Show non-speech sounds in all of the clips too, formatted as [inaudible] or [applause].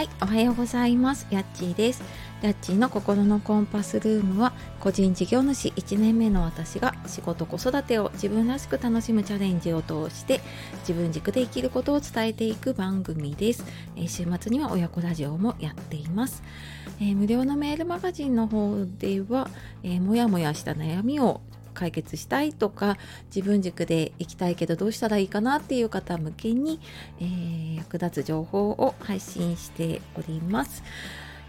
はい、おはようございます。やっちーです。やっちーの心のコンパスルームは、個人事業主1年目の私が仕事子育てを自分らしく楽しむチャレンジを通して、自分軸で生きることを伝えていく番組です。えー、週末には親子ラジオもやっています。えー、無料のメールマガジンの方では、えー、もやもやした悩みを解決したいとか自分軸で行きたいけどどうしたらいいかなっていう方向けに、えー、役立つ情報を配信しております。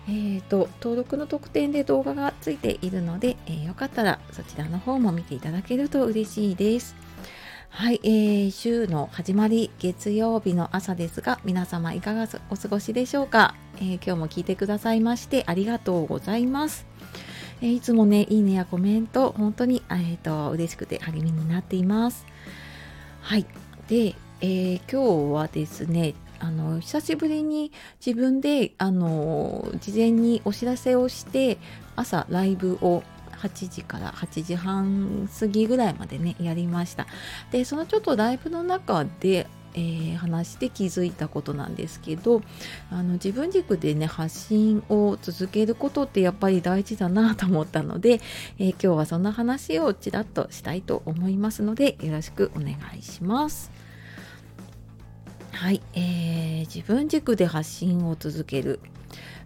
えーと、登録の特典で動画がついているので、えー、よかったらそちらの方も見ていただけると嬉しいです。はい、えー、週の始まり月曜日の朝ですが皆様いかがお過ごしでしょうか、えー、今日も聞いてくださいましてありがとうございます。えー、いつもね、いいねやコメント、本当に、えーと、嬉しくて励みになっています。はい。で、えー、今日はですね、あの久しぶりに自分であの事前にお知らせをして朝ライブを8時から8時半過ぎぐらいまでねやりましたでそのちょっとライブの中でえー、話して気づいたことなんですけどあの自分軸でね発信を続けることってやっぱり大事だなと思ったので、えー、今日はそんな話をちらっとしたいと思いますのでよろしくお願いします。はい、えー、自分軸で発信を続ける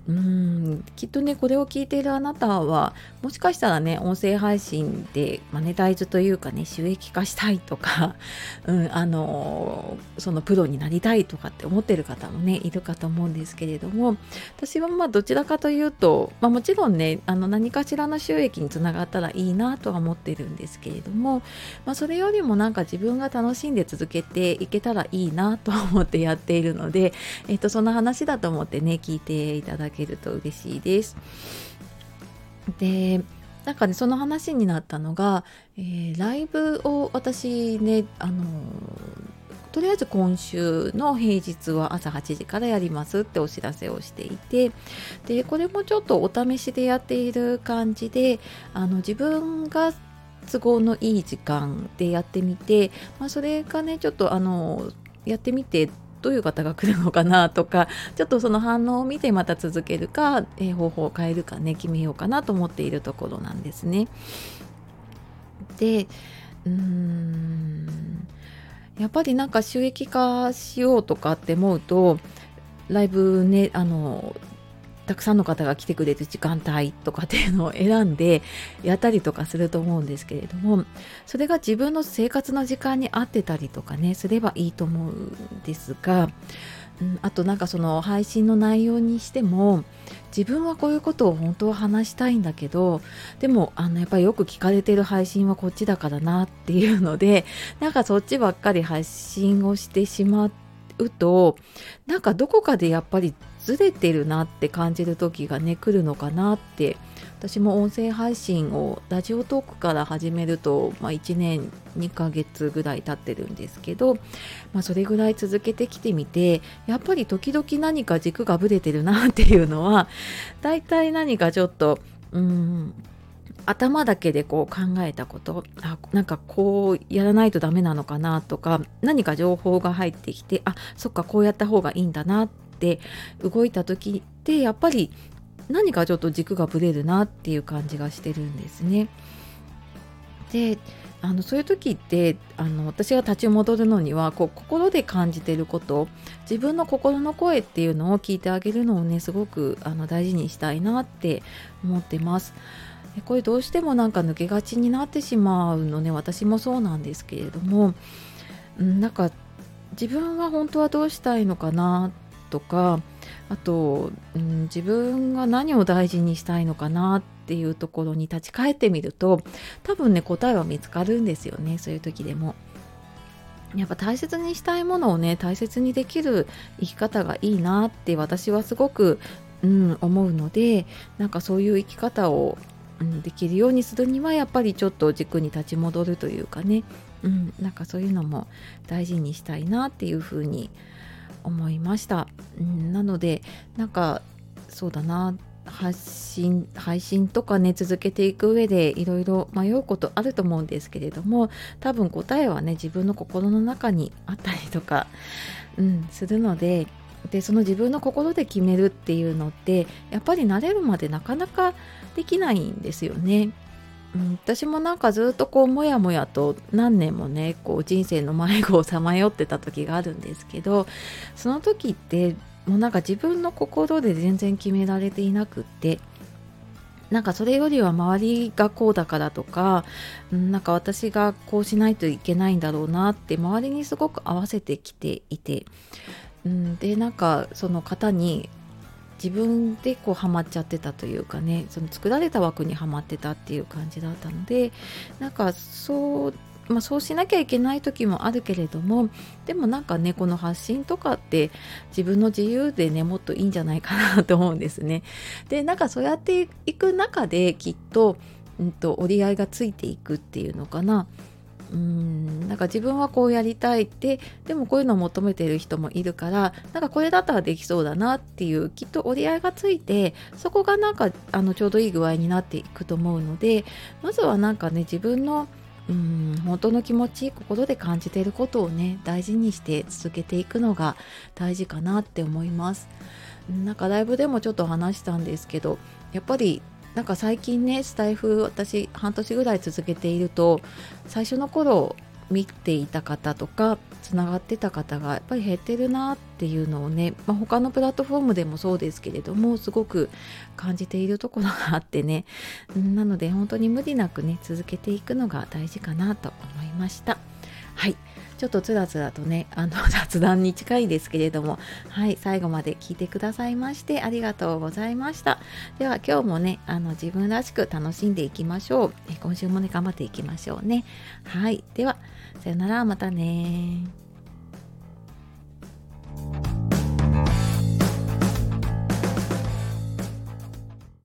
うんきっとねこれを聞いているあなたはもしかしたらね音声配信でマネタイズというかね収益化したいとか、[laughs] うん、あのそのプロになりたいとかって思ってる方もねいるかと思うんですけれども私はまあどちらかというと、まあ、もちろんねあの何かしらの収益につながったらいいなとは思ってるんですけれども、まあ、それよりもなんか自分が楽しんで続けていけたらいいなと思ってやっているので、えっと、その話だと思ってね聞いていただけると嬉しいです。でなんかねその話になったのが、えー、ライブを私ねあのとりあえず今週の平日は朝8時からやりますってお知らせをしていてでこれもちょっとお試しでやっている感じであの自分が都合のいい時間でやってみて、まあ、それがねちょっとあのやってみてどういう方が来るのかなとかちょっとその反応を見てまた続けるか、え、方法を変えるかね決めようかなと思っているところなんですね。でうーんやっぱりなんか収益化しようとかって思うとライブねあのたくさんの方が来てくれる時間帯とかっていうのを選んでやったりとかすると思うんですけれどもそれが自分の生活の時間に合ってたりとかねすればいいと思うんですが、うん、あとなんかその配信の内容にしても自分はこういうことを本当は話したいんだけどでもあのやっぱりよく聞かれてる配信はこっちだからなっていうので [laughs] なんかそっちばっかり配信をしてしまうとなんかどこかでやっぱりずれてるなって感じる時がね来るのかなって。私も音声配信をラジオトークから始めると、まあ、1年2ヶ月ぐらい経ってるんですけど、まあ、それぐらい続けてきてみてやっぱり時々何か軸がぶれてるなっていうのは大体何かちょっとうん頭だけでこう考えたことあなんかこうやらないとダメなのかなとか何か情報が入ってきてあそっかこうやった方がいいんだなって動いた時ってやっぱり何かちょっと軸がぶれるなっていう感じがしてるんですね。であのそういう時ってあの私が立ち戻るのにはこう心で感じてること自分の心の声っていうのを聞いてあげるのをねすごくあの大事にしたいなって思ってます。これどうしてもなんか抜けがちになってしまうのね私もそうなんですけれどもなんか自分は本当はどうしたいのかなとかあと、うん、自分が何を大事にしたいのかなっていうところに立ち返ってみると多分ね答えは見つかるんですよねそういう時でも。やっぱ大切にしたいものをね大切にできる生き方がいいなって私はすごく、うん、思うのでなんかそういう生き方を、うん、できるようにするにはやっぱりちょっと軸に立ち戻るというかね、うん、なんかそういうのも大事にしたいなっていうふうに思思いました。うん、なのでなんかそうだな発信配信とかね続けていく上でいろいろ迷うことあると思うんですけれども多分答えはね自分の心の中にあったりとか、うん、するので、でその自分の心で決めるっていうのってやっぱり慣れるまでなかなかできないんですよね。うん、私もなんかずっとこうもやもやと何年もねこう人生の迷子をさまよってた時があるんですけどその時ってもうなんか自分の心で全然決められていなくってなんかそれよりは周りがこうだからとかなんか私がこうしないといけないんだろうなって周りにすごく合わせてきていて、うん、でなんかその方に自分でこうハマっちゃってたというかねその作られた枠にはまってたっていう感じだったのでなんかそうまあ、そうしなきゃいけない時もあるけれどもでもなんかねこの発信とかって自分の自由でねもっといいんじゃないかなと思うんですね。でなんかそうやっていく中できっと,、うんと、折り合いがついていくっていうのかな。うんなんか自分はこうやりたいってでもこういうのを求めてる人もいるからなんかこれだったらできそうだなっていうきっと折り合いがついてそこがなんかあのちょうどいい具合になっていくと思うのでまずはなんかね自分のうん本当の気持ち心で感じていることをね大事にして続けていくのが大事かなって思います。なんかライブでもちょっと話したんですけどやっぱりなんか最近ねスタイフ私半年ぐらい続けていると最初の頃見ていた方とかつながってた方がやっぱり減ってるなっていうのをね、まあ、他のプラットフォームでもそうですけれどもすごく感じているところがあってね。なので本当に無理なくね続けていくのが大事かなと思いました。はい。ちょっとつらつらとね [laughs] あの雑談に近いですけれどもはい。最後まで聞いてくださいましてありがとうございました。では今日もねあの自分らしく楽しんでいきましょう。今週もね頑張っていきましょうね。はい。ではさよなら。またね